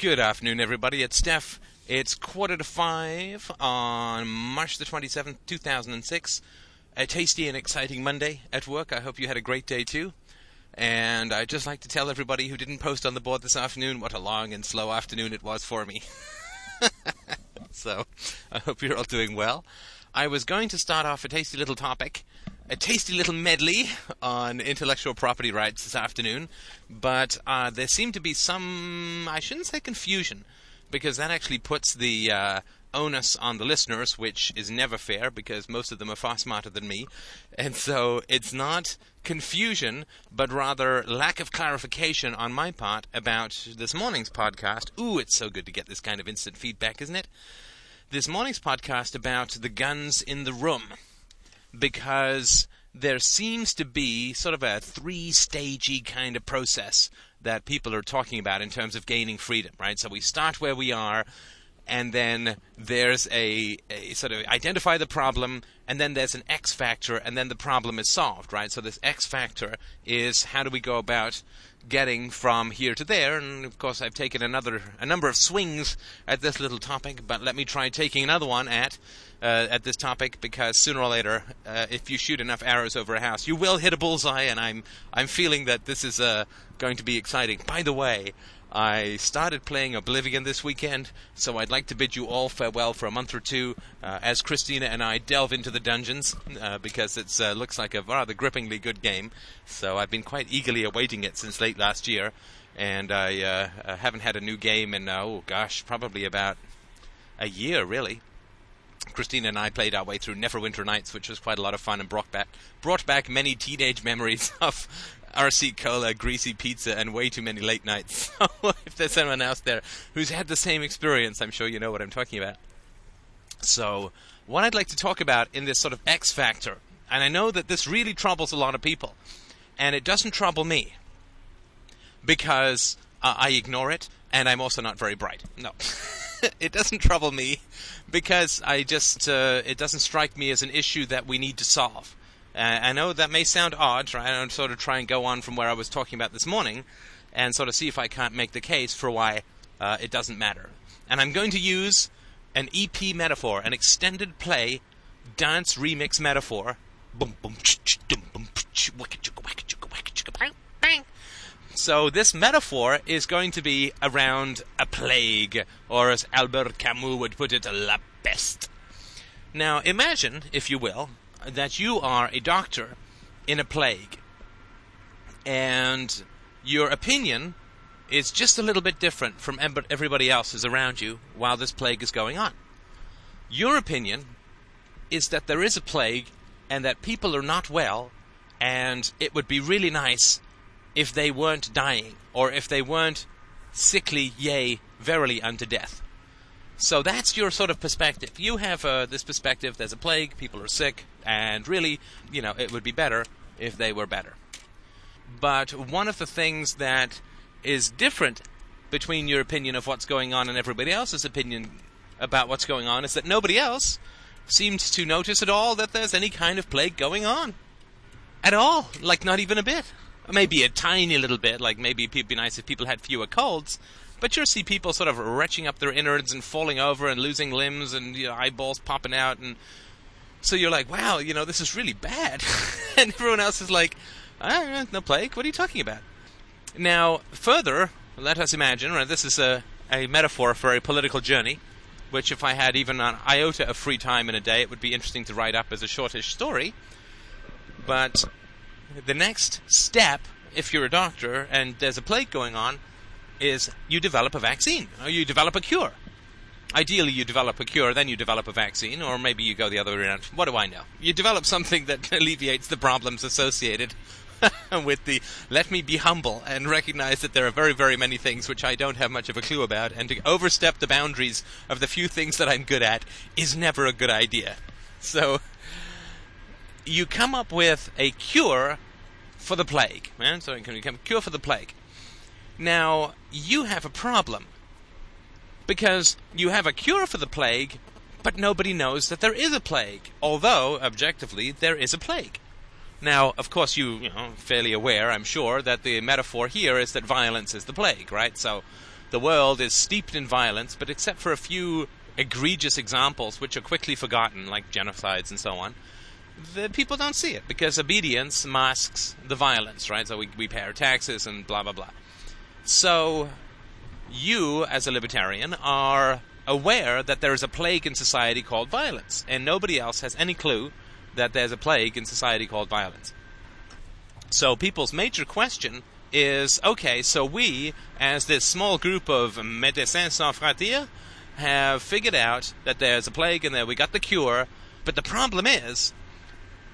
Good afternoon, everybody. It's Steph. It's quarter to five on March the 27th, 2006. A tasty and exciting Monday at work. I hope you had a great day too. And I'd just like to tell everybody who didn't post on the board this afternoon what a long and slow afternoon it was for me. so, I hope you're all doing well. I was going to start off a tasty little topic a tasty little medley on intellectual property rights this afternoon, but uh, there seemed to be some, I shouldn't say confusion, because that actually puts the uh, onus on the listeners, which is never fair because most of them are far smarter than me. And so it's not confusion, but rather lack of clarification on my part about this morning's podcast. Ooh, it's so good to get this kind of instant feedback, isn't it? This morning's podcast about the guns in the room because there seems to be sort of a three stagey kind of process that people are talking about in terms of gaining freedom, right? So we start where we are, and then there's a, a, sort of identify the problem, and then there's an X factor, and then the problem is solved, right? So this X factor is how do we go about getting from here to there? And of course, I've taken another a number of swings at this little topic, but let me try taking another one at uh, at this topic because sooner or later, uh, if you shoot enough arrows over a house, you will hit a bullseye, and I'm I'm feeling that this is uh, going to be exciting. By the way. I started playing Oblivion this weekend, so I'd like to bid you all farewell for a month or two uh, as Christina and I delve into the dungeons uh, because it uh, looks like a rather grippingly good game. So I've been quite eagerly awaiting it since late last year, and I uh, haven't had a new game in, oh gosh, probably about a year really. Christina and I played our way through Neverwinter Nights, which was quite a lot of fun and brought back brought back many teenage memories of RC cola, greasy pizza, and way too many late nights. So if there's anyone else there who's had the same experience, I'm sure you know what I'm talking about. So what I'd like to talk about in this sort of X factor, and I know that this really troubles a lot of people, and it doesn't trouble me because uh, I ignore it, and I'm also not very bright. No. it doesn't trouble me because I just uh, it doesn't strike me as an issue that we need to solve. Uh, I know that may sound odd, right? I'm sort of try and go on from where I was talking about this morning, and sort of see if I can't make the case for why uh, it doesn't matter. And I'm going to use an EP metaphor, an extended play dance remix metaphor. Boom, boom, so this metaphor is going to be around a plague, or as Albert Camus would put it, la peste. Now imagine, if you will, that you are a doctor in a plague, and your opinion is just a little bit different from everybody else's around you while this plague is going on. Your opinion is that there is a plague and that people are not well, and it would be really nice if they weren't dying, or if they weren't sickly, yea, verily unto death. So that's your sort of perspective. You have uh, this perspective there's a plague, people are sick, and really, you know, it would be better if they were better. But one of the things that is different between your opinion of what's going on and everybody else's opinion about what's going on is that nobody else seems to notice at all that there's any kind of plague going on. At all. Like, not even a bit maybe a tiny little bit, like maybe it'd be nice if people had fewer colds. But you'll see people sort of retching up their innards and falling over and losing limbs and you know, eyeballs popping out, and so you're like, wow, you know, this is really bad. and everyone else is like, ah, no plague. What are you talking about? Now, further, let us imagine, right? This is a, a metaphor for a political journey, which, if I had even an iota of free time in a day, it would be interesting to write up as a shortish story. But the next step, if you're a doctor and there's a plague going on, is you develop a vaccine or you develop a cure. Ideally, you develop a cure, then you develop a vaccine, or maybe you go the other way around. What do I know? You develop something that alleviates the problems associated with the let me be humble and recognize that there are very, very many things which I don't have much of a clue about, and to overstep the boundaries of the few things that I'm good at is never a good idea. So, you come up with a cure for the plague. Man, so it can become a cure for the plague. Now, you have a problem. Because you have a cure for the plague, but nobody knows that there is a plague, although, objectively, there is a plague. Now, of course, you, you know, fairly aware, I'm sure, that the metaphor here is that violence is the plague, right? So, the world is steeped in violence, but except for a few egregious examples which are quickly forgotten, like genocides and so on, the people don't see it because obedience masks the violence, right? So we, we pay our taxes and blah, blah, blah. So you, as a libertarian, are aware that there is a plague in society called violence, and nobody else has any clue that there's a plague in society called violence. So people's major question is okay, so we, as this small group of Médecins Sans Frontières, have figured out that there's a plague and that we got the cure, but the problem is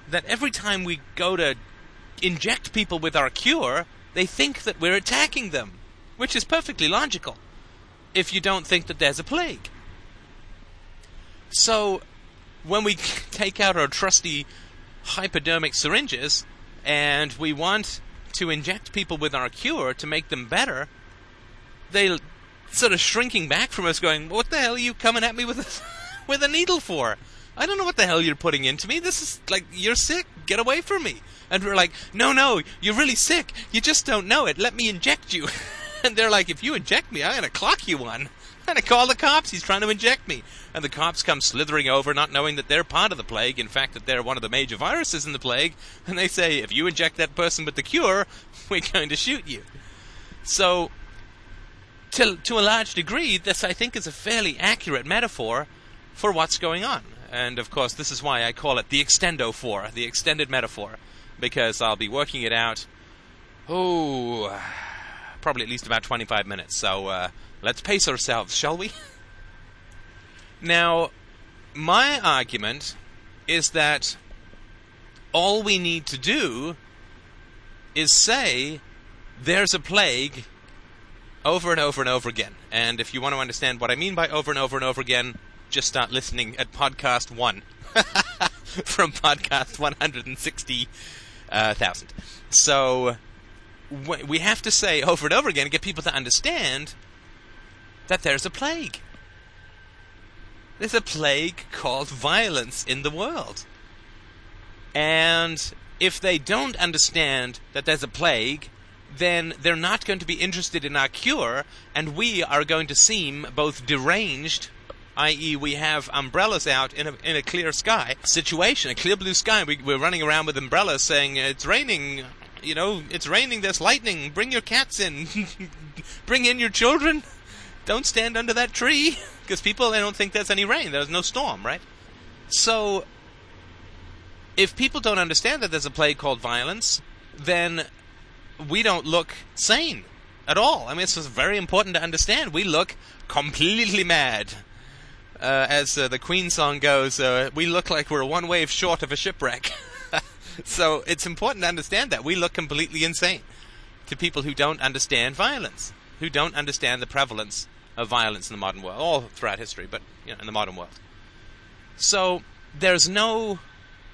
that every time we go to inject people with our cure, they think that we're attacking them, which is perfectly logical if you don't think that there's a plague. So, when we take out our trusty hypodermic syringes and we want to inject people with our cure to make them better, they sort of shrinking back from us, going, "What the hell are you coming at me with a, with a needle for? I don't know what the hell you're putting into me. This is like you're sick. Get away from me." And we're like, "No, no, you're really sick. You just don't know it. Let me inject you." and they're like, "If you inject me, I'm gonna clock you one." I'm going to call the cops. He's trying to inject me. And the cops come slithering over, not knowing that they're part of the plague. In fact, that they're one of the major viruses in the plague. And they say, if you inject that person with the cure, we're going to shoot you. So, to, to a large degree, this I think is a fairly accurate metaphor for what's going on. And of course, this is why I call it the extendo for, the extended metaphor, because I'll be working it out, oh, probably at least about 25 minutes. So, uh, Let's pace ourselves, shall we? now, my argument is that all we need to do is say there's a plague over and over and over again. And if you want to understand what I mean by over and over and over again, just start listening at podcast one from podcast 160,000. Uh, so we have to say over and over again to get people to understand that there's a plague. There's a plague called violence in the world. And if they don't understand that there's a plague, then they're not going to be interested in our cure, and we are going to seem both deranged, i.e., we have umbrellas out in a, in a clear sky situation, a clear blue sky. We, we're running around with umbrellas saying, It's raining, you know, it's raining, there's lightning, bring your cats in, bring in your children don't stand under that tree because people they don't think there's any rain. There's no storm, right? So if people don't understand that there's a plague called violence, then we don't look sane at all. I mean, it's very important to understand. We look completely mad. Uh, as uh, the Queen song goes, uh, we look like we're one wave short of a shipwreck. so it's important to understand that. We look completely insane to people who don't understand violence, who don't understand the prevalence of violence in the modern world, all throughout history, but you know, in the modern world. So there's no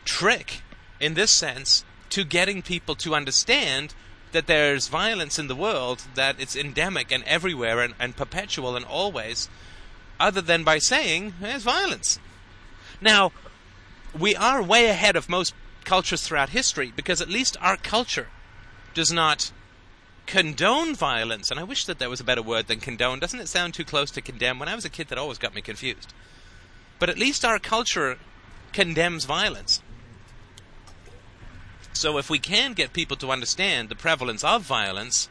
trick in this sense to getting people to understand that there's violence in the world, that it's endemic and everywhere and, and perpetual and always, other than by saying there's violence. Now, we are way ahead of most cultures throughout history because at least our culture does not condone violence, and I wish that there was a better word than condone. Doesn't it sound too close to condemn? When I was a kid, that always got me confused. But at least our culture condemns violence. So if we can get people to understand the prevalence of violence,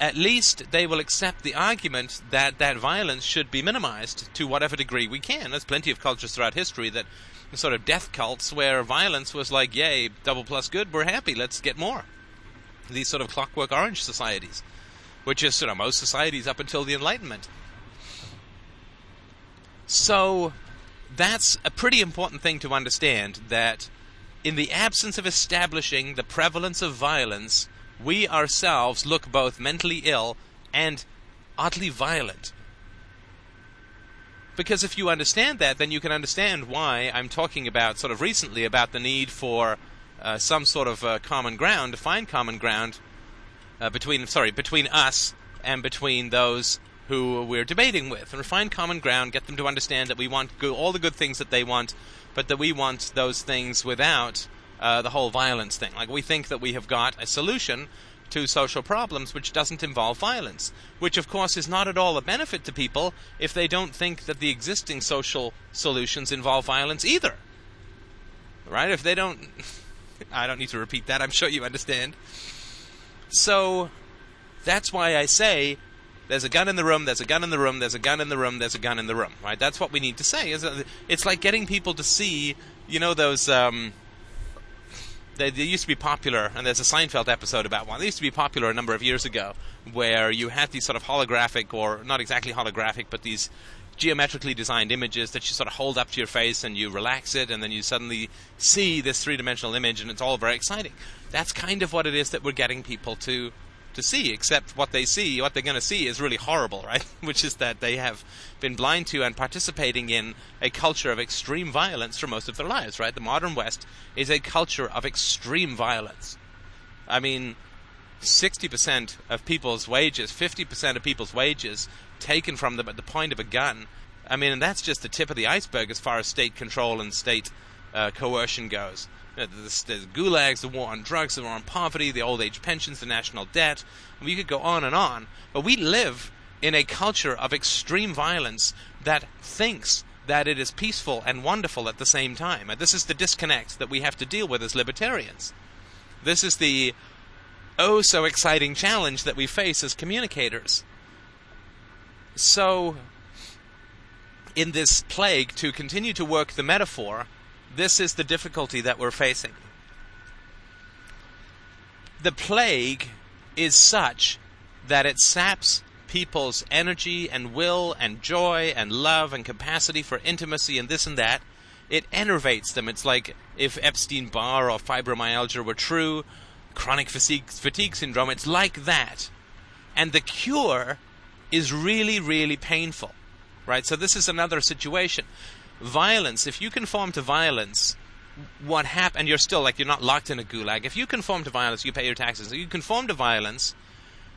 at least they will accept the argument that that violence should be minimized to whatever degree we can. There's plenty of cultures throughout history that sort of death cults where violence was like, yay, double plus good, we're happy, let's get more these sort of clockwork orange societies, which is you know most societies up until the Enlightenment. So that's a pretty important thing to understand that in the absence of establishing the prevalence of violence, we ourselves look both mentally ill and oddly violent. Because if you understand that, then you can understand why I'm talking about, sort of recently, about the need for uh, some sort of uh, common ground, to find common ground uh, between, sorry, between us and between those who we're debating with, and find common ground, get them to understand that we want go- all the good things that they want, but that we want those things without uh, the whole violence thing. Like we think that we have got a solution to social problems which doesn't involve violence, which of course is not at all a benefit to people if they don't think that the existing social solutions involve violence either. Right? If they don't I don't need to repeat that. I'm sure you understand. So that's why I say there's a gun in the room, there's a gun in the room, there's a gun in the room, there's a gun in the room. Right? That's what we need to say. It's like getting people to see, you know, those um, they, they, used to be popular, and there's a Seinfeld episode about one. They used to be popular a number of years ago, where you had these sort of holographic, or not exactly holographic, but these geometrically designed images that you sort of hold up to your face and you relax it, and then you suddenly see this three dimensional image, and it's all very exciting. That's kind of what it is that we're getting people to to see, except what they see, what they're going to see is really horrible, right? Which is that they have been blind to and participating in a culture of extreme violence for most of their lives, right? The modern West is a culture of extreme violence. I mean, 60% of people's wages, 50% of people's wages taken from them at the point of a gun. I mean, and that's just the tip of the iceberg as far as state control and state uh, coercion goes. Uh, you there's, there's gulags, the war on drugs, the war on poverty, the old age pensions, the national debt. We could go on and on. But we live in a culture of extreme violence that thinks that it is peaceful and wonderful at the same time. And this is the disconnect that we have to deal with as libertarians. This is the oh so exciting challenge that we face as communicators. So, in this plague, to continue to work the metaphor, this is the difficulty that we're facing. The plague is such that it saps people's energy and will and joy and love and capacity for intimacy and this and that. It enervates them. It's like if Epstein Barr or fibromyalgia were true, chronic fatigue, fatigue syndrome, it's like that. And the cure is really, really painful. Right? So this is another situation violence, if you conform to violence, what happen? And you're still like you're not locked in a gulag. If you conform to violence, you pay your taxes. If you conform to violence,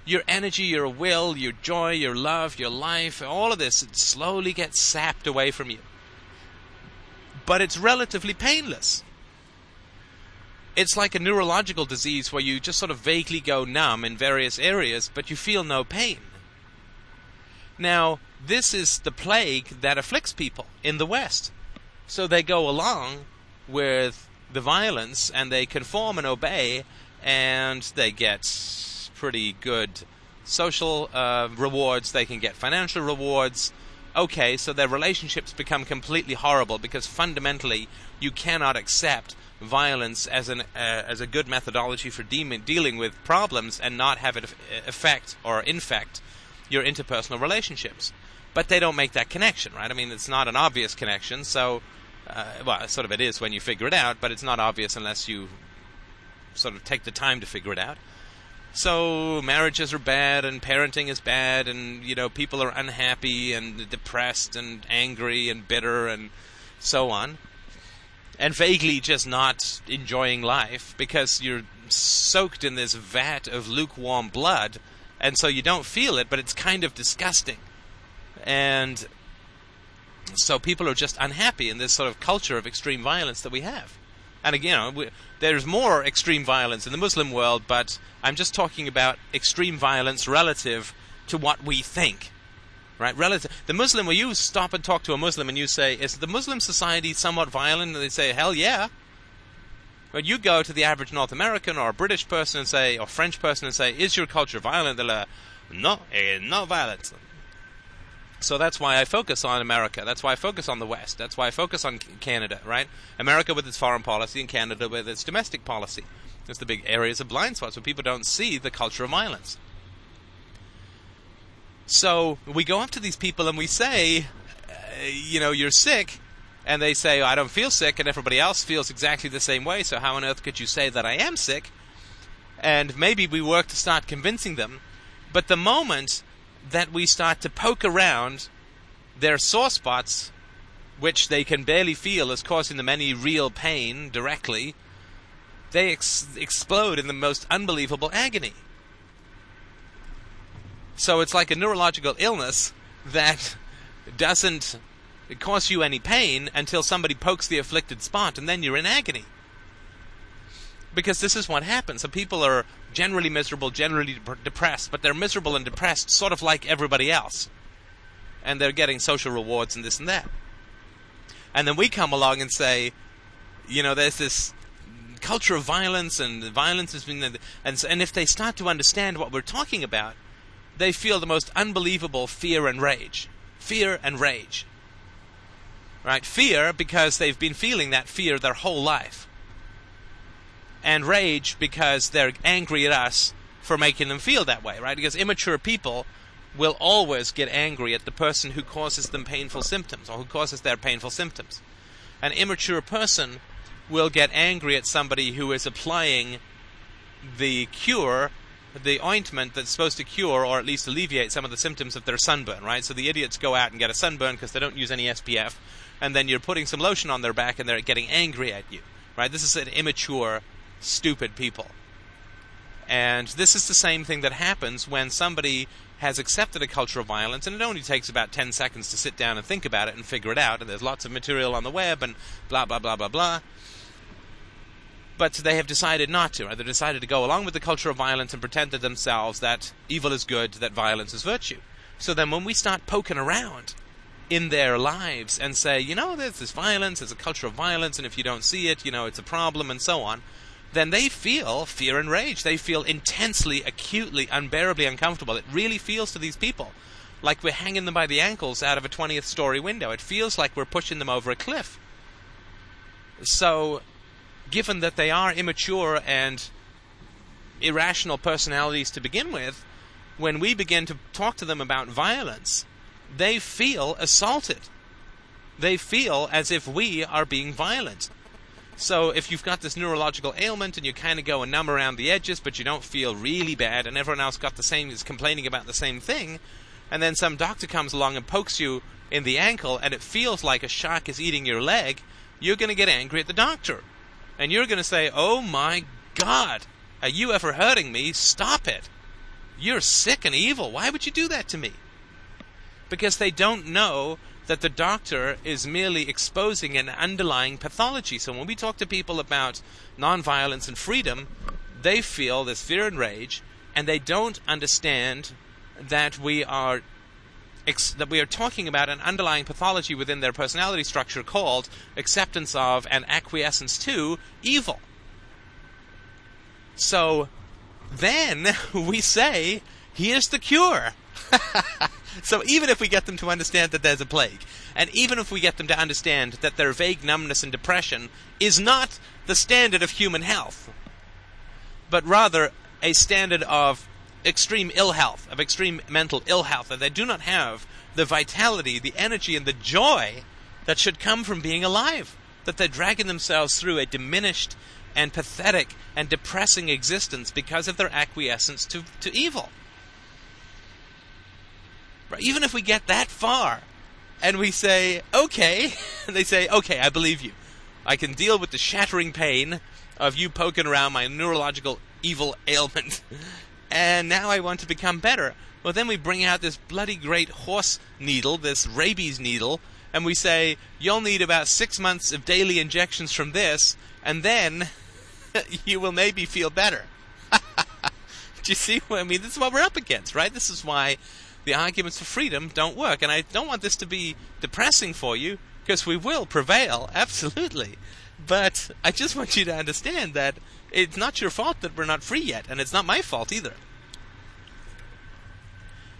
your energy, your will, your joy, your love, your life, all of this slowly gets sapped away from you. But it's relatively painless. It's like a neurological disease where you just sort of vaguely go numb in various areas, but you feel no pain. Now, this is the plague that afflicts people in the West. So they go along with the violence and they conform and obey, and they get pretty good social uh, rewards, they can get financial rewards. Okay, so their relationships become completely horrible because fundamentally you cannot accept violence as an uh, as a good methodology for de- dealing with problems and not have it affect or infect your interpersonal relationships but they don't make that connection, right? I mean, it's not an obvious connection, so uh, well, sort of it is when you figure it out, but it's not obvious unless you sort of take the time to figure it out. So marriages are bad, and parenting is bad, and you know people are unhappy and depressed and angry and bitter and so on, and vaguely just not enjoying life because you're soaked in this vat of lukewarm blood, and so you don't feel it, but it's kind of disgusting and so people are just unhappy in this sort of culture of extreme violence that we have. And again, there's more extreme violence in the Muslim world, but I'm just talking about extreme violence relative to what we think. Right? Relative. The Muslim, when you stop and talk to a Muslim and you say, "Is the Muslim society somewhat violent?" and they say, "Hell yeah." But you go to the average North American or a British person and say, or French person and say, "Is your culture violent?" They're like, "No, it's not violent." So that's why I focus on America. That's why I focus on the West. That's why I focus on Canada, right? America with its foreign policy and Canada with its domestic policy. It's the big areas of blind spots where people don't see the culture of violence. So we go up to these people and we say, uh, you know, you're sick. And they say, I don't feel sick, and everybody else feels exactly the same way, so how on earth could you say that I am sick? And maybe we work to start convincing them. But the moment that we start to poke around their sore spots, which they can barely feel as causing them any real pain directly, they ex- explode in the most unbelievable agony. So it's like a neurological illness that doesn't cause you any pain until somebody pokes the afflicted spot, and then you're in agony. because this is what happens. So people are generally miserable, generally depressed, but they're miserable and depressed sort of like everybody else. And they're getting social rewards and this and that. And then we come along and say, you know, there's this culture of violence and violence has been and and if they start to understand what we're talking about, they feel the most unbelievable fear and rage. Fear and rage. Right? Fear because they've been feeling that fear their whole life and rage because they're angry at us for making them feel that way, right? Because immature people will always get angry at the person who causes them painful symptoms or who causes their painful symptoms. An immature person will get angry at somebody who is applying the cure, the ointment that's supposed to cure or at least alleviate some of the symptoms of their sunburn, right? So the idiots go out and get a sunburn because they don't use any SPF, and then you're putting some lotion on their back and they're getting angry at you, right? This is an immature stupid people. And this is the same thing that happens when somebody has accepted a culture of violence, and it only takes about 10 seconds to sit down and think about it and figure it out, and there's lots of material on the web and blah, blah, blah, blah, blah. But they have decided not to. Right? They've decided to go along with the culture of violence and pretend to themselves that evil is good, that violence is virtue. So then when we start poking around in their lives and say, you know, there's this violence, there's a culture of violence, and if you don't see it, you know, it's a problem, and so on, then they feel fear and rage. They feel intensely, acutely, unbearably uncomfortable. It really feels to these people like we're hanging them by the ankles out of a 20th story window. It feels like we're pushing them over a cliff. So, given that they are immature and irrational personalities to begin with, when we begin to talk to them about violence, they feel assaulted. They feel as if we are being violent. So if you've got this neurological ailment and you kind of go a numb around the edges, but you don't feel really bad, and everyone else got the same is complaining about the same thing, and then some doctor comes along and pokes you in the ankle, and it feels like a shark is eating your leg, you're going to get angry at the doctor, and you're going to say, "Oh my God, are you ever hurting me? Stop it! You're sick and evil. Why would you do that to me?" Because they don't know that the doctor is merely exposing an underlying pathology. So when we talk to people about nonviolence and freedom, they feel this fear and rage, and they don't understand that we are that we are talking about an underlying pathology within their personality structure called acceptance of and acquiescence to evil. So then we say, here's the cure. so even if we get them to understand that there's a plague, and even if we get them to understand that their vague numbness and depression is not the standard of human health, but rather a standard of extreme ill health, of extreme mental ill health, that they do not have the vitality, the energy, and the joy that should come from being alive, that they're dragging themselves through a diminished and pathetic and depressing existence because of their acquiescence to, to evil. Even if we get that far and we say, okay, they say, okay, I believe you. I can deal with the shattering pain of you poking around my neurological evil ailment. and now I want to become better. Well, then we bring out this bloody great horse needle, this rabies needle, and we say, you'll need about six months of daily injections from this, and then you will maybe feel better. Do you see what I mean? This is what we're up against, right? This is why the arguments for freedom don't work. And I don't want this to be depressing for you, because we will prevail, absolutely. But I just want you to understand that it's not your fault that we're not free yet, and it's not my fault either.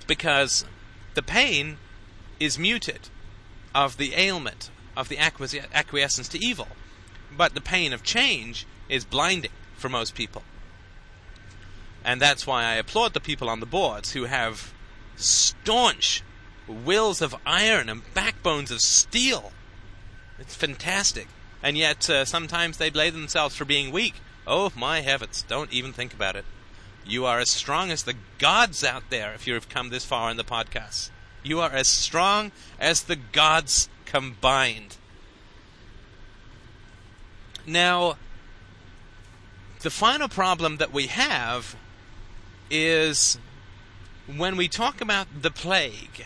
Because the pain is muted of the ailment, of the acquiescence to evil. But the pain of change is blinding for most people. And that's why I applaud the people on the boards who have staunch wills of iron and backbones of steel. It's fantastic. And yet, uh, sometimes they blame themselves for being weak. Oh, my heavens, don't even think about it. You are as strong as the gods out there if you've come this far in the podcast. You are as strong as the gods combined. Now, the final problem that we have is when we talk about the plague,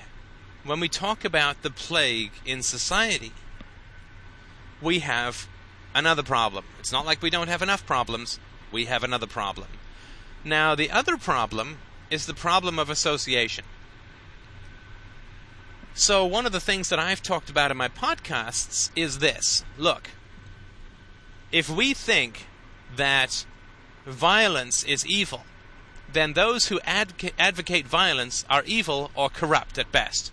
when we talk about the plague in society, we have another problem. It's not like we don't have enough problems. We have another problem. Now, the other problem is the problem of association. So, one of the things that I've talked about in my podcasts is this look, if we think that violence is evil, then those who adv- advocate violence are evil or corrupt at best,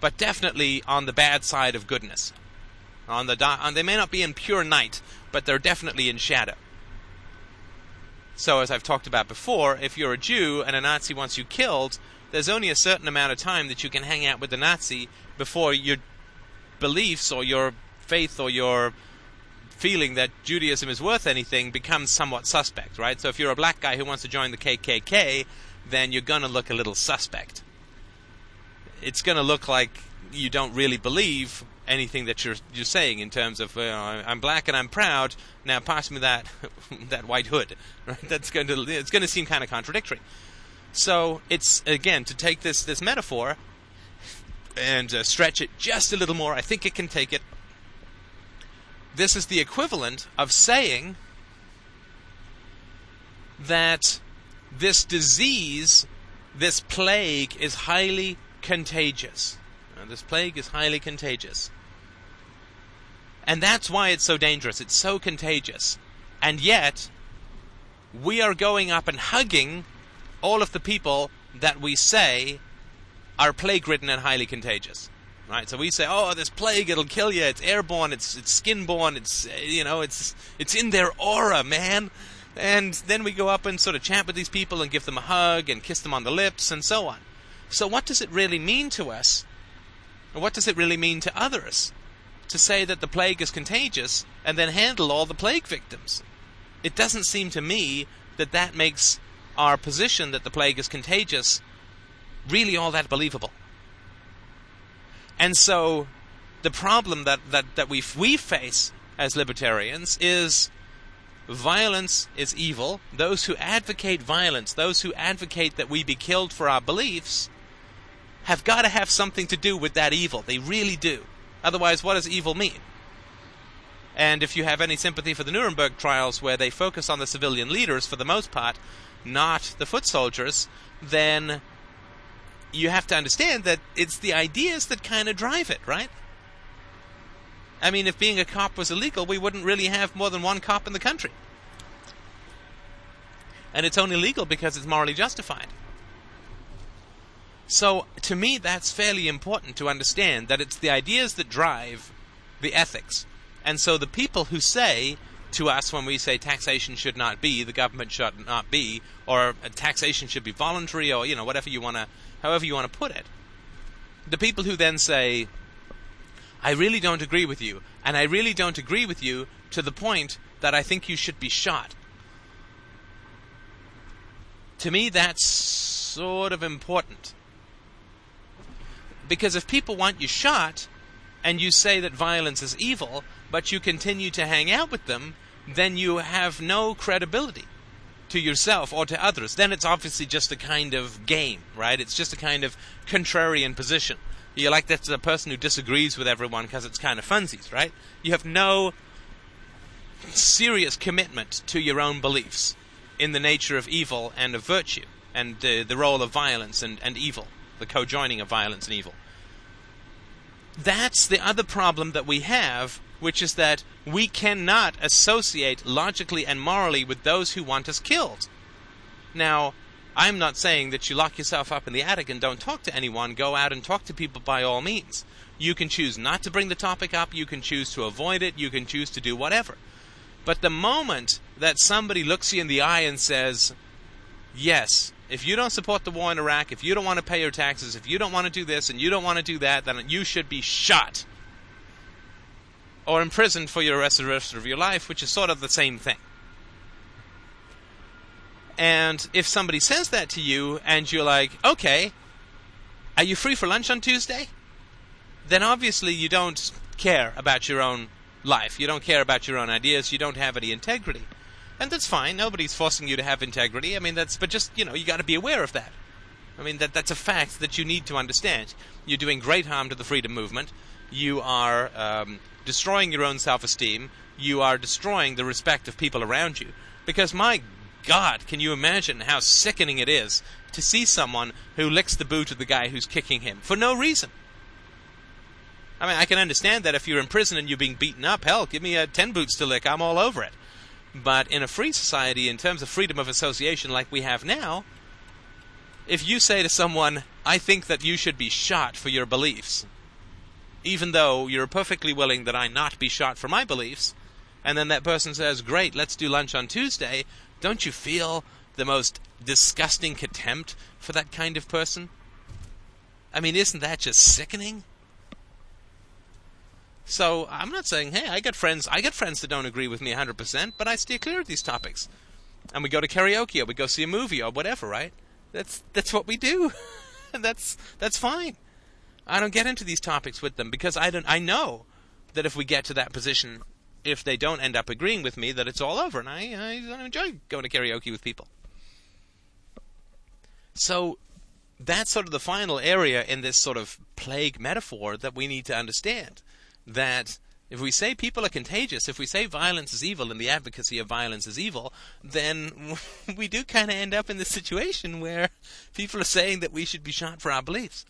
but definitely on the bad side of goodness. On the di- on, they may not be in pure night, but they're definitely in shadow. So, as I've talked about before, if you're a Jew and a Nazi wants you killed, there's only a certain amount of time that you can hang out with the Nazi before your beliefs or your faith or your feeling that Judaism is worth anything becomes somewhat suspect, right? So if you're a black guy who wants to join the KKK, then you're going to look a little suspect. It's going to look like you don't really believe anything that you're you're saying in terms of you know, I'm black and I'm proud. Now pass me that that white hood. Right? That's going to it's going to seem kind of contradictory. So it's again to take this this metaphor and uh, stretch it just a little more. I think it can take it. This is the equivalent of saying that this disease, this plague, is highly contagious. Now, this plague is highly contagious. And that's why it's so dangerous. It's so contagious. And yet, we are going up and hugging all of the people that we say are plague ridden and highly contagious. Right, so we say, "Oh, this plague, it'll kill you. It's airborne. It's it's skinborne. It's you know, it's it's in their aura, man." And then we go up and sort of chat with these people and give them a hug and kiss them on the lips and so on. So, what does it really mean to us? And what does it really mean to others to say that the plague is contagious and then handle all the plague victims? It doesn't seem to me that that makes our position that the plague is contagious really all that believable. And so the problem that, that, that we, we face as libertarians is violence is evil. Those who advocate violence, those who advocate that we be killed for our beliefs, have got to have something to do with that evil. They really do. Otherwise, what does evil mean? And if you have any sympathy for the Nuremberg trials, where they focus on the civilian leaders for the most part, not the foot soldiers, then you have to understand that it's the ideas that kind of drive it, right? I mean, if being a cop was illegal, we wouldn't really have more than one cop in the country. And it's only legal because it's morally justified. So, to me, that's fairly important to understand that it's the ideas that drive the ethics. And so the people who say to us when we say taxation should not be, the government should not be, or taxation should be voluntary, or, you know, whatever you want to however you want to put it. The people who then say, I really don't agree with you, and I really don't agree with you to the point that I think you should be shot. To me, that's sort of important. Because if people want you shot, and you say that violence is evil, but you continue to hang out with them, then you have no credibility to yourself or to others, then it's obviously just a kind of game, right? It's just a kind of contrarian position. You're like that's the person who disagrees with everyone because it's kind of funsies, right? You have no serious commitment to your own beliefs in the nature of evil and of virtue and uh, the role of violence and, and evil, the co-joining of violence and evil. That's the other problem that we have which is that we cannot associate logically and morally with those who want us killed. Now, I'm not saying that you lock yourself up in the attic and don't talk to anyone. Go out and talk to people by all means. You can choose not to bring the topic up, you can choose to avoid it, you can choose to do whatever. But the moment that somebody looks you in the eye and says, Yes, if you don't support the war in Iraq, if you don't want to pay your taxes, if you don't want to do this and you don't want to do that, then you should be shot or imprisoned for the rest of your life, which is sort of the same thing. And if somebody says that to you and you're like, okay, are you free for lunch on Tuesday? Then obviously you don't care about your own life. You don't care about your own ideas. You don't have any integrity. And that's fine. Nobody's forcing you to have integrity. I mean, that's, but just, you know, you got to be aware of that. I mean, that, that's a fact that you need to understand. You're doing great harm to the freedom movement. You are um, destroying your own self esteem, you are destroying the respect of people around you. Because my God, can you imagine how sickening it is to see someone who licks the boot of the guy who's kicking him for no reason? I mean, I can understand that if you're in prison and you're being beaten up, hell, give me a 10 boots to lick, I'm all over it. But in a free society, in terms of freedom of association like we have now, if you say to someone, I think that you should be shot for your beliefs, even though you're perfectly willing that I not be shot for my beliefs, and then that person says, Great, let's do lunch on Tuesday, don't you feel the most disgusting contempt for that kind of person? I mean, isn't that just sickening? So I'm not saying, hey, I got friends. I got friends that don't agree with me 100%, but I steer clear of these topics. And we go to karaoke, or we go see a movie, or whatever, right? That's that's what we do. And that's that's fine. I don't get into these topics with them because I don't. I know that if we get to that position, if they don't end up agreeing with me, that it's all over, and I, I don't enjoy going to karaoke with people. So that's sort of the final area in this sort of plague metaphor that we need to understand. That if we say people are contagious, if we say violence is evil and the advocacy of violence is evil, then we do kind of end up in this situation where people are saying that we should be shot for our beliefs.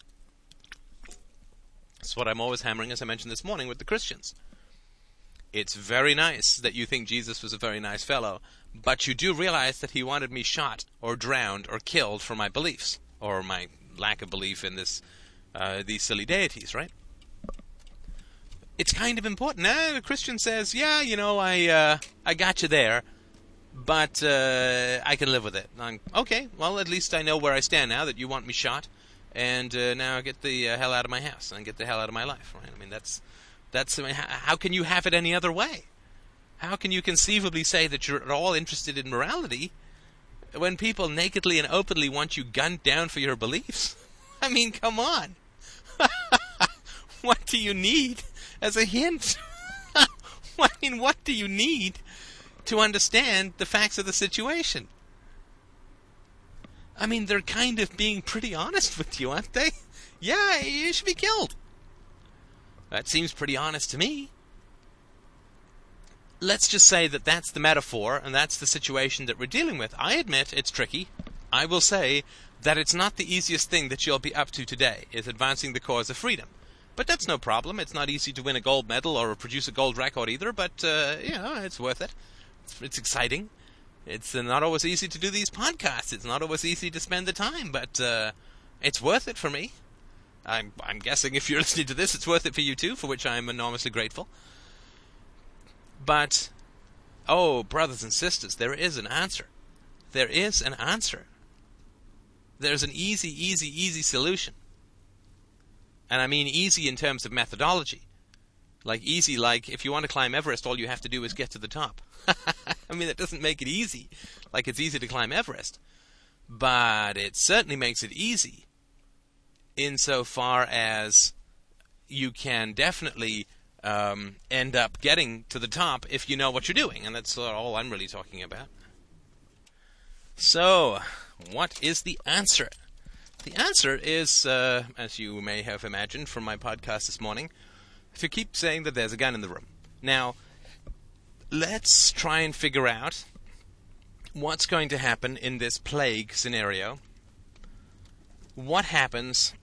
That's what I'm always hammering, as I mentioned this morning, with the Christians. It's very nice that you think Jesus was a very nice fellow, but you do realize that he wanted me shot or drowned or killed for my beliefs or my lack of belief in this uh, these silly deities, right? It's kind of important. Eh, the Christian says, "Yeah, you know, I uh, I got you there, but uh, I can live with it." I'm, okay, well, at least I know where I stand now that you want me shot and uh, now get the uh, hell out of my house and get the hell out of my life. Right? I mean, that's that's. I mean, how can you have it any other way? How can you conceivably say that you're at all interested in morality when people nakedly and openly want you gunned down for your beliefs? I mean, come on. what do you need as a hint? I mean, what do you need to understand the facts of the situation? I mean, they're kind of being pretty honest with you, aren't they? Yeah, you should be killed. That seems pretty honest to me. Let's just say that that's the metaphor and that's the situation that we're dealing with. I admit it's tricky. I will say that it's not the easiest thing that you'll be up to today, is advancing the cause of freedom. But that's no problem. It's not easy to win a gold medal or produce a gold record either, but, uh, you know, it's worth it. It's, it's exciting. It's uh, not always easy to do these podcasts. It's not always easy to spend the time, but uh, it's worth it for me. I'm, I'm guessing if you're listening to this, it's worth it for you too, for which I'm enormously grateful. But, oh, brothers and sisters, there is an answer. There is an answer. There's an easy, easy, easy solution. And I mean easy in terms of methodology. Like easy, like if you want to climb Everest, all you have to do is get to the top. I mean, that doesn't make it easy. Like it's easy to climb Everest, but it certainly makes it easy insofar as you can definitely um, end up getting to the top if you know what you're doing, and that's all I'm really talking about. So, what is the answer? The answer is, uh, as you may have imagined from my podcast this morning, to keep saying that there's a gun in the room. Now, let's try and figure out what's going to happen in this plague scenario. What happens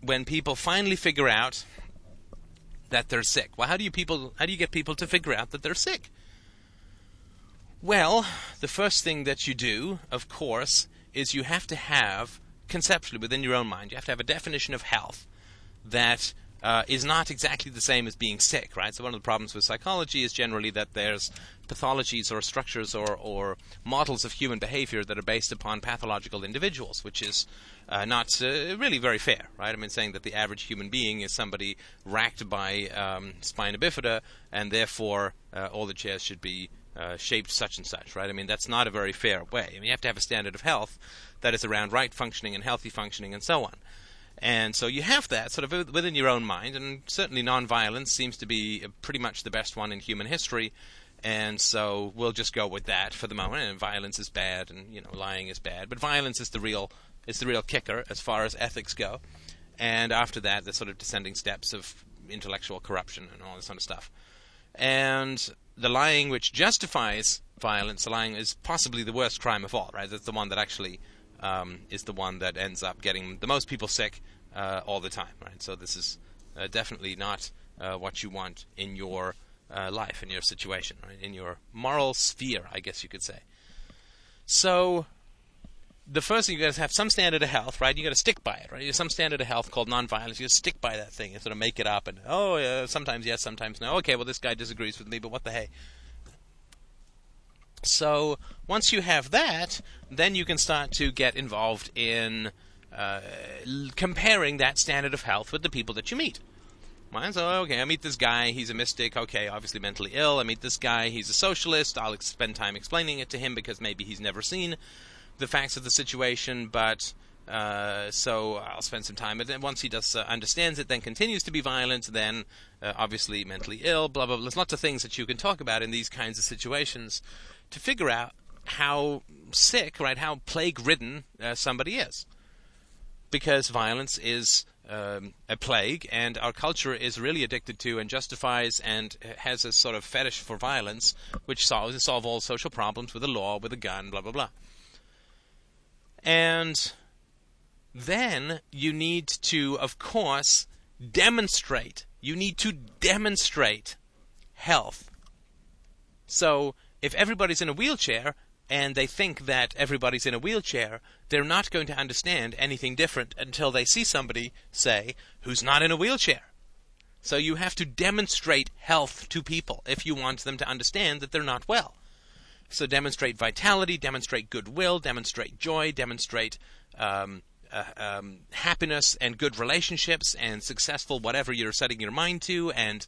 when people finally figure out that they're sick? Well, how do you people how do you get people to figure out that they're sick? Well, the first thing that you do, of course, is you have to have conceptually within your own mind, you have to have a definition of health that uh, is not exactly the same as being sick, right? So one of the problems with psychology is generally that there's pathologies or structures or, or models of human behavior that are based upon pathological individuals, which is uh, not uh, really very fair, right? I mean, saying that the average human being is somebody racked by um, spina bifida, and therefore uh, all the chairs should be uh, shaped such and such, right? I mean, that's not a very fair way. I mean, you have to have a standard of health that is around right functioning and healthy functioning and so on. And so you have that sort of within your own mind, and certainly nonviolence seems to be pretty much the best one in human history. And so we'll just go with that for the moment. And violence is bad, and you know, lying is bad, but violence is the real is the real kicker as far as ethics go. And after that, the sort of descending steps of intellectual corruption and all this sort of stuff. And the lying which justifies violence, lying is possibly the worst crime of all. Right? That's the one that actually um, is the one that ends up getting the most people sick uh, all the time. Right? So this is uh, definitely not uh, what you want in your uh, life, in your situation, right? in your moral sphere, I guess you could say. So the first thing you got to have some standard of health, right? You got to stick by it, right? There's some standard of health called nonviolence. You got to stick by that thing. and sort of make it up, and oh, yeah, sometimes yes, sometimes no. Okay, well this guy disagrees with me, but what the hey? So once you have that, then you can start to get involved in uh, comparing that standard of health with the people that you meet. Right? So, okay, I meet this guy, he's a mystic, okay, obviously mentally ill. I meet this guy, he's a socialist. I'll spend time explaining it to him because maybe he's never seen the facts of the situation, but uh, so I'll spend some time. But then once he does uh, understands it, then continues to be violent, then uh, obviously mentally ill. Blah blah. blah. There's lots of things that you can talk about in these kinds of situations to figure out how sick, right, how plague-ridden uh, somebody is, because violence is um, a plague, and our culture is really addicted to and justifies and has a sort of fetish for violence, which solves solve all social problems with a law, with a gun, blah blah blah. And then you need to, of course, demonstrate. You need to demonstrate health. So if everybody's in a wheelchair and they think that everybody's in a wheelchair, they're not going to understand anything different until they see somebody, say, who's not in a wheelchair. So you have to demonstrate health to people if you want them to understand that they're not well. So demonstrate vitality, demonstrate goodwill, demonstrate joy, demonstrate um, uh, um, happiness and good relationships and successful whatever you're setting your mind to, and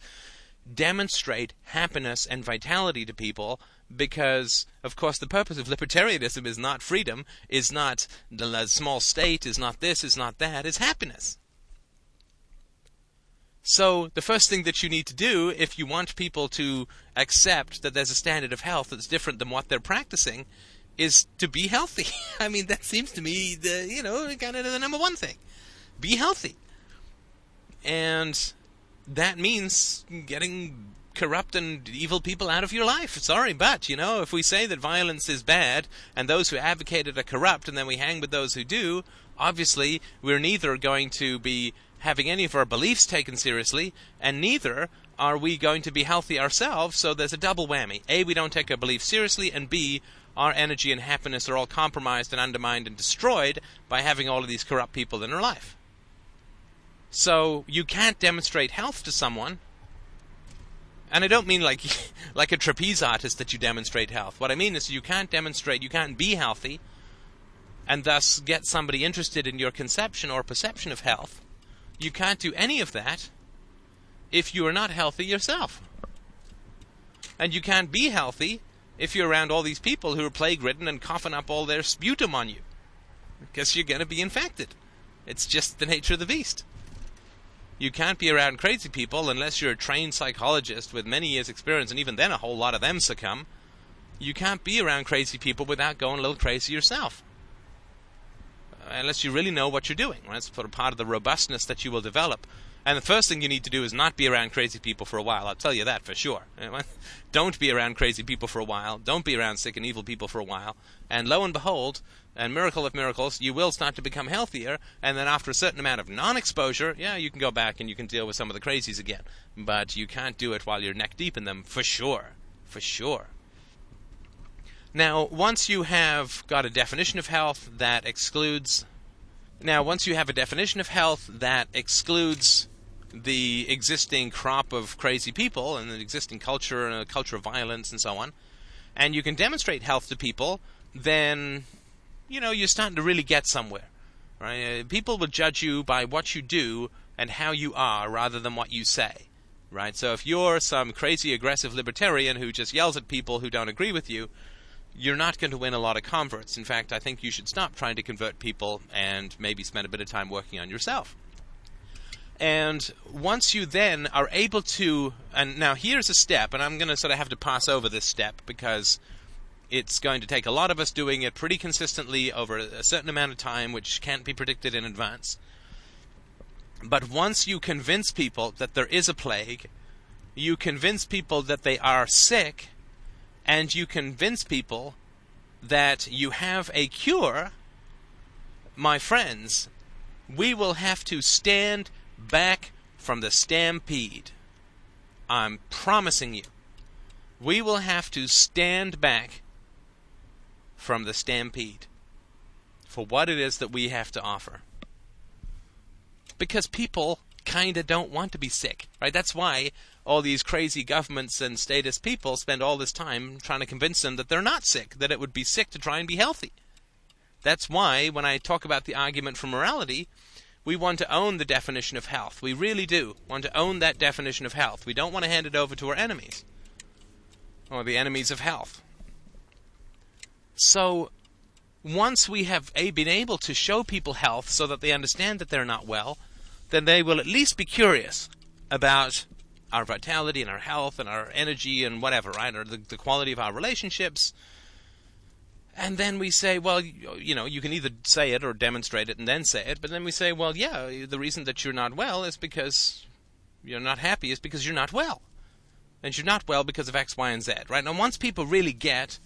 demonstrate happiness and vitality to people because, of course, the purpose of libertarianism is not freedom, is not the small state, is not this, is not that, is happiness. So, the first thing that you need to do if you want people to accept that there's a standard of health that's different than what they're practicing is to be healthy. I mean, that seems to me the, you know, kind of the number one thing. Be healthy. And that means getting corrupt and evil people out of your life. Sorry, but, you know, if we say that violence is bad and those who advocate it are corrupt and then we hang with those who do, obviously we're neither going to be having any of our beliefs taken seriously, and neither are we going to be healthy ourselves, so there's a double whammy. A, we don't take our beliefs seriously, and B, our energy and happiness are all compromised and undermined and destroyed by having all of these corrupt people in our life. So you can't demonstrate health to someone. And I don't mean like like a trapeze artist that you demonstrate health. What I mean is you can't demonstrate, you can't be healthy and thus get somebody interested in your conception or perception of health you can't do any of that if you are not healthy yourself. And you can't be healthy if you're around all these people who are plague ridden and coughing up all their sputum on you. Because you're going to be infected. It's just the nature of the beast. You can't be around crazy people unless you're a trained psychologist with many years' experience, and even then, a whole lot of them succumb. You can't be around crazy people without going a little crazy yourself uh, unless you really know what you're doing. It's sort part of the robustness that you will develop. And the first thing you need to do is not be around crazy people for a while. I'll tell you that for sure. Don't be around crazy people for a while. Don't be around sick and evil people for a while. And lo and behold, and miracle of miracles, you will start to become healthier. And then after a certain amount of non-exposure, yeah, you can go back and you can deal with some of the crazies again. But you can't do it while you're neck deep in them for sure. For sure. Now, once you have got a definition of health that excludes. Now, once you have a definition of health that excludes the existing crop of crazy people and the existing culture and a culture of violence and so on, and you can demonstrate health to people, then you know you're starting to really get somewhere. Right? Uh, people will judge you by what you do and how you are rather than what you say. Right? So if you're some crazy aggressive libertarian who just yells at people who don't agree with you, you're not going to win a lot of converts. In fact, I think you should stop trying to convert people and maybe spend a bit of time working on yourself. And once you then are able to, and now here's a step, and I'm going to sort of have to pass over this step because it's going to take a lot of us doing it pretty consistently over a certain amount of time, which can't be predicted in advance. But once you convince people that there is a plague, you convince people that they are sick, and you convince people that you have a cure, my friends, we will have to stand back from the stampede. I'm promising you. We will have to stand back from the stampede for what it is that we have to offer. Because people kind of don't want to be sick, right? That's why all these crazy governments and status people spend all this time trying to convince them that they're not sick, that it would be sick to try and be healthy. That's why when I talk about the argument for morality, we want to own the definition of health. We really do want to own that definition of health. We don't want to hand it over to our enemies or the enemies of health. So, once we have a, been able to show people health so that they understand that they're not well, then they will at least be curious about our vitality and our health and our energy and whatever, right? Or the, the quality of our relationships. And then we say, well, you know, you can either say it or demonstrate it and then say it. But then we say, well, yeah, the reason that you're not well is because you're not happy is because you're not well. And you're not well because of X, Y, and Z, right? Now, once people really get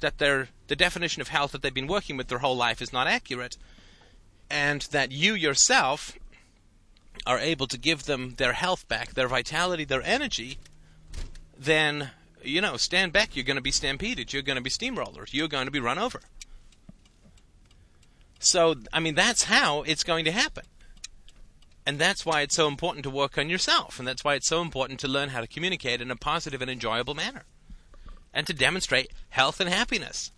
that their the definition of health that they've been working with their whole life is not accurate, and that you yourself are able to give them their health back, their vitality, their energy, then, you know, stand back. You're going to be stampeded. You're going to be steamrollers. You're going to be run over. So, I mean, that's how it's going to happen. And that's why it's so important to work on yourself. And that's why it's so important to learn how to communicate in a positive and enjoyable manner. And to demonstrate health and happiness.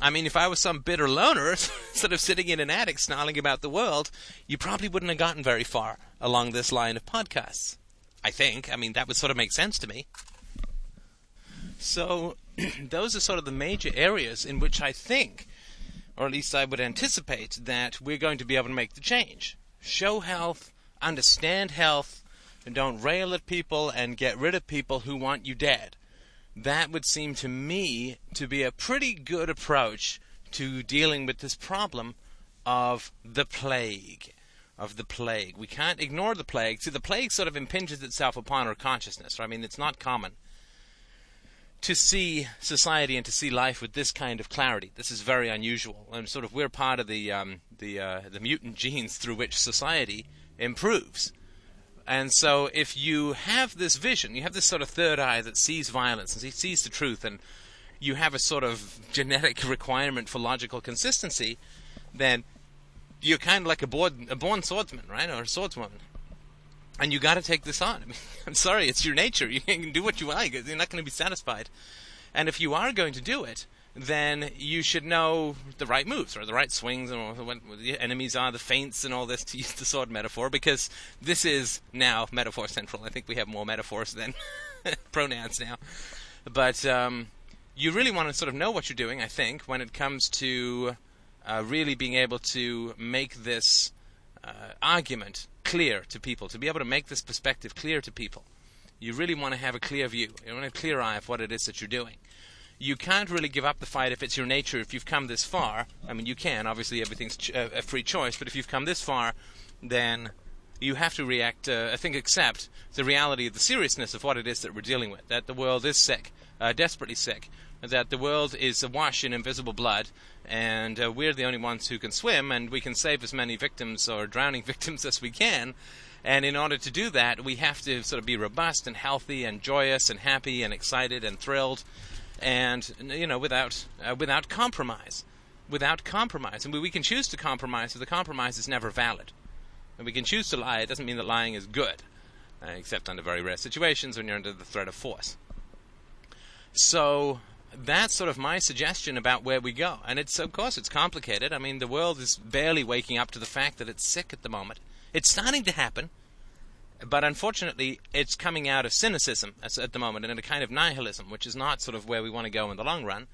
I mean, if I was some bitter loner, instead of sitting in an attic snarling about the world, you probably wouldn't have gotten very far along this line of podcasts. I think. I mean, that would sort of make sense to me. So, those are sort of the major areas in which I think, or at least I would anticipate, that we're going to be able to make the change. Show health, understand health, and don't rail at people and get rid of people who want you dead that would seem to me to be a pretty good approach to dealing with this problem of the plague. Of the plague. We can't ignore the plague. See, the plague sort of impinges itself upon our consciousness. Right? I mean, it's not common to see society and to see life with this kind of clarity. This is very unusual, and sort of we're part of the um, the uh, the mutant genes through which society improves. And so, if you have this vision, you have this sort of third eye that sees violence and sees the truth, and you have a sort of genetic requirement for logical consistency, then you're kind of like a born, a born swordsman, right, or a swordswoman. And you got to take this on. I mean, I'm sorry, it's your nature. You can do what you like. You're not going to be satisfied. And if you are going to do it, then you should know the right moves or the right swings and what the enemies are, the feints and all this to use the sword metaphor because this is now metaphor central. I think we have more metaphors than pronouns now. But um, you really want to sort of know what you're doing, I think, when it comes to uh, really being able to make this uh, argument clear to people, to be able to make this perspective clear to people. You really want to have a clear view. You want a clear eye of what it is that you're doing you can't really give up the fight if it's your nature. If you've come this far, I mean, you can. Obviously, everything's ch- a free choice. But if you've come this far, then you have to react. Uh, I think accept the reality of the seriousness of what it is that we're dealing with. That the world is sick, uh, desperately sick. That the world is awash in invisible blood, and uh, we're the only ones who can swim, and we can save as many victims or drowning victims as we can. And in order to do that, we have to sort of be robust and healthy and joyous and happy and excited and thrilled and you know without uh, without compromise, without compromise. And we we can choose to compromise, but the compromise is never valid. And we can choose to lie. It doesn't mean that lying is good, uh, except under very rare situations when you're under the threat of force. So that's sort of my suggestion about where we go. And it's of course it's complicated. I mean, the world is barely waking up to the fact that it's sick at the moment. It's starting to happen. But unfortunately, it's coming out of cynicism at the moment and in a kind of nihilism, which is not sort of where we want to go in the long run.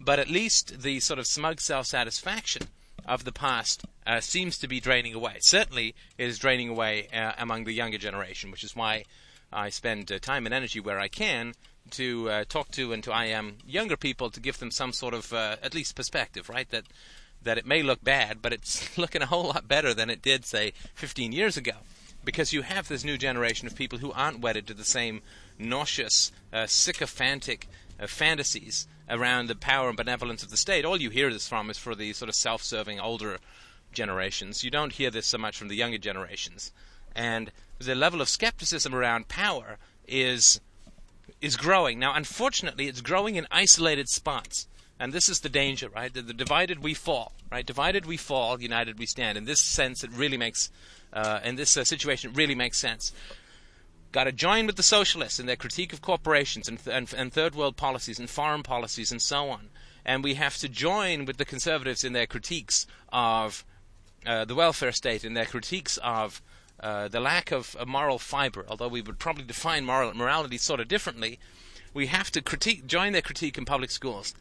But at least the sort of smug self satisfaction of the past uh, seems to be draining away. Certainly, it is draining away uh, among the younger generation, which is why I spend uh, time and energy where I can to uh, talk to and to I am younger people to give them some sort of uh, at least perspective, right? That that it may look bad, but it's looking a whole lot better than it did, say, 15 years ago because you have this new generation of people who aren't wedded to the same nauseous, uh, sycophantic uh, fantasies around the power and benevolence of the state. All you hear this from is for the sort of self-serving older generations. You don't hear this so much from the younger generations, and the level of skepticism around power is is growing. Now, unfortunately, it's growing in isolated spots. And this is the danger, right? The, the, divided we fall, right? Divided we fall, united we stand. In this sense, it really makes, uh, in this uh, situation, it really makes sense. Got to join with the socialists in their critique of corporations and, th- and, and third world policies and foreign policies and so on. And we have to join with the conservatives in their critiques of uh, the welfare state, in their critiques of uh, the lack of a moral fiber, although we would probably define moral morality sort of differently, we have to critique, join their critique in public schools.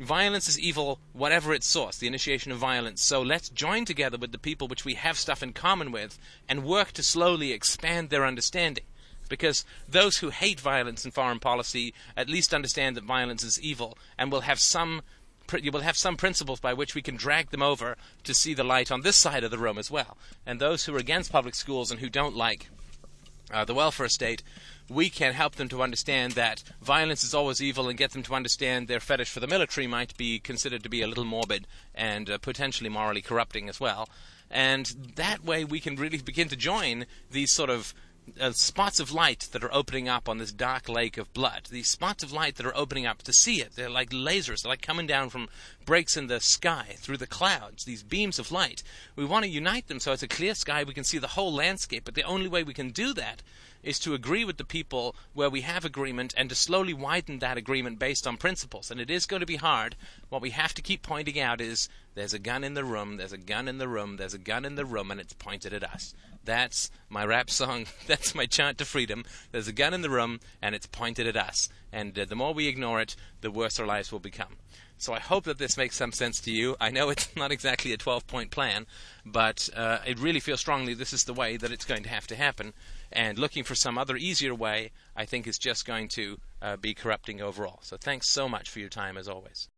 Violence is evil, whatever its source, the initiation of violence. So let's join together with the people which we have stuff in common with and work to slowly expand their understanding. Because those who hate violence in foreign policy at least understand that violence is evil and will have some you will have some principles by which we can drag them over to see the light on this side of the room as well. And those who are against public schools and who don't like uh, the welfare state, we can help them to understand that violence is always evil and get them to understand their fetish for the military might be considered to be a little morbid and uh, potentially morally corrupting as well. And that way we can really begin to join these sort of uh, spots of light that are opening up on this dark lake of blood. These spots of light that are opening up to see it. They're like lasers. They're like coming down from breaks in the sky through the clouds. These beams of light. We want to unite them so it's a clear sky. We can see the whole landscape. But the only way we can do that is to agree with the people where we have agreement and to slowly widen that agreement based on principles. And it is going to be hard. What we have to keep pointing out is there's a gun in the room, there's a gun in the room, there's a gun in the room, and it's pointed at us. That's my rap song. That's my chant to freedom. There's a gun in the room, and it's pointed at us. And uh, the more we ignore it, the worse our lives will become. So I hope that this makes some sense to you. I know it's not exactly a 12 point plan, but uh, it really feels strongly this is the way that it's going to have to happen. And looking for some other easier way, I think, is just going to uh, be corrupting overall. So thanks so much for your time as always.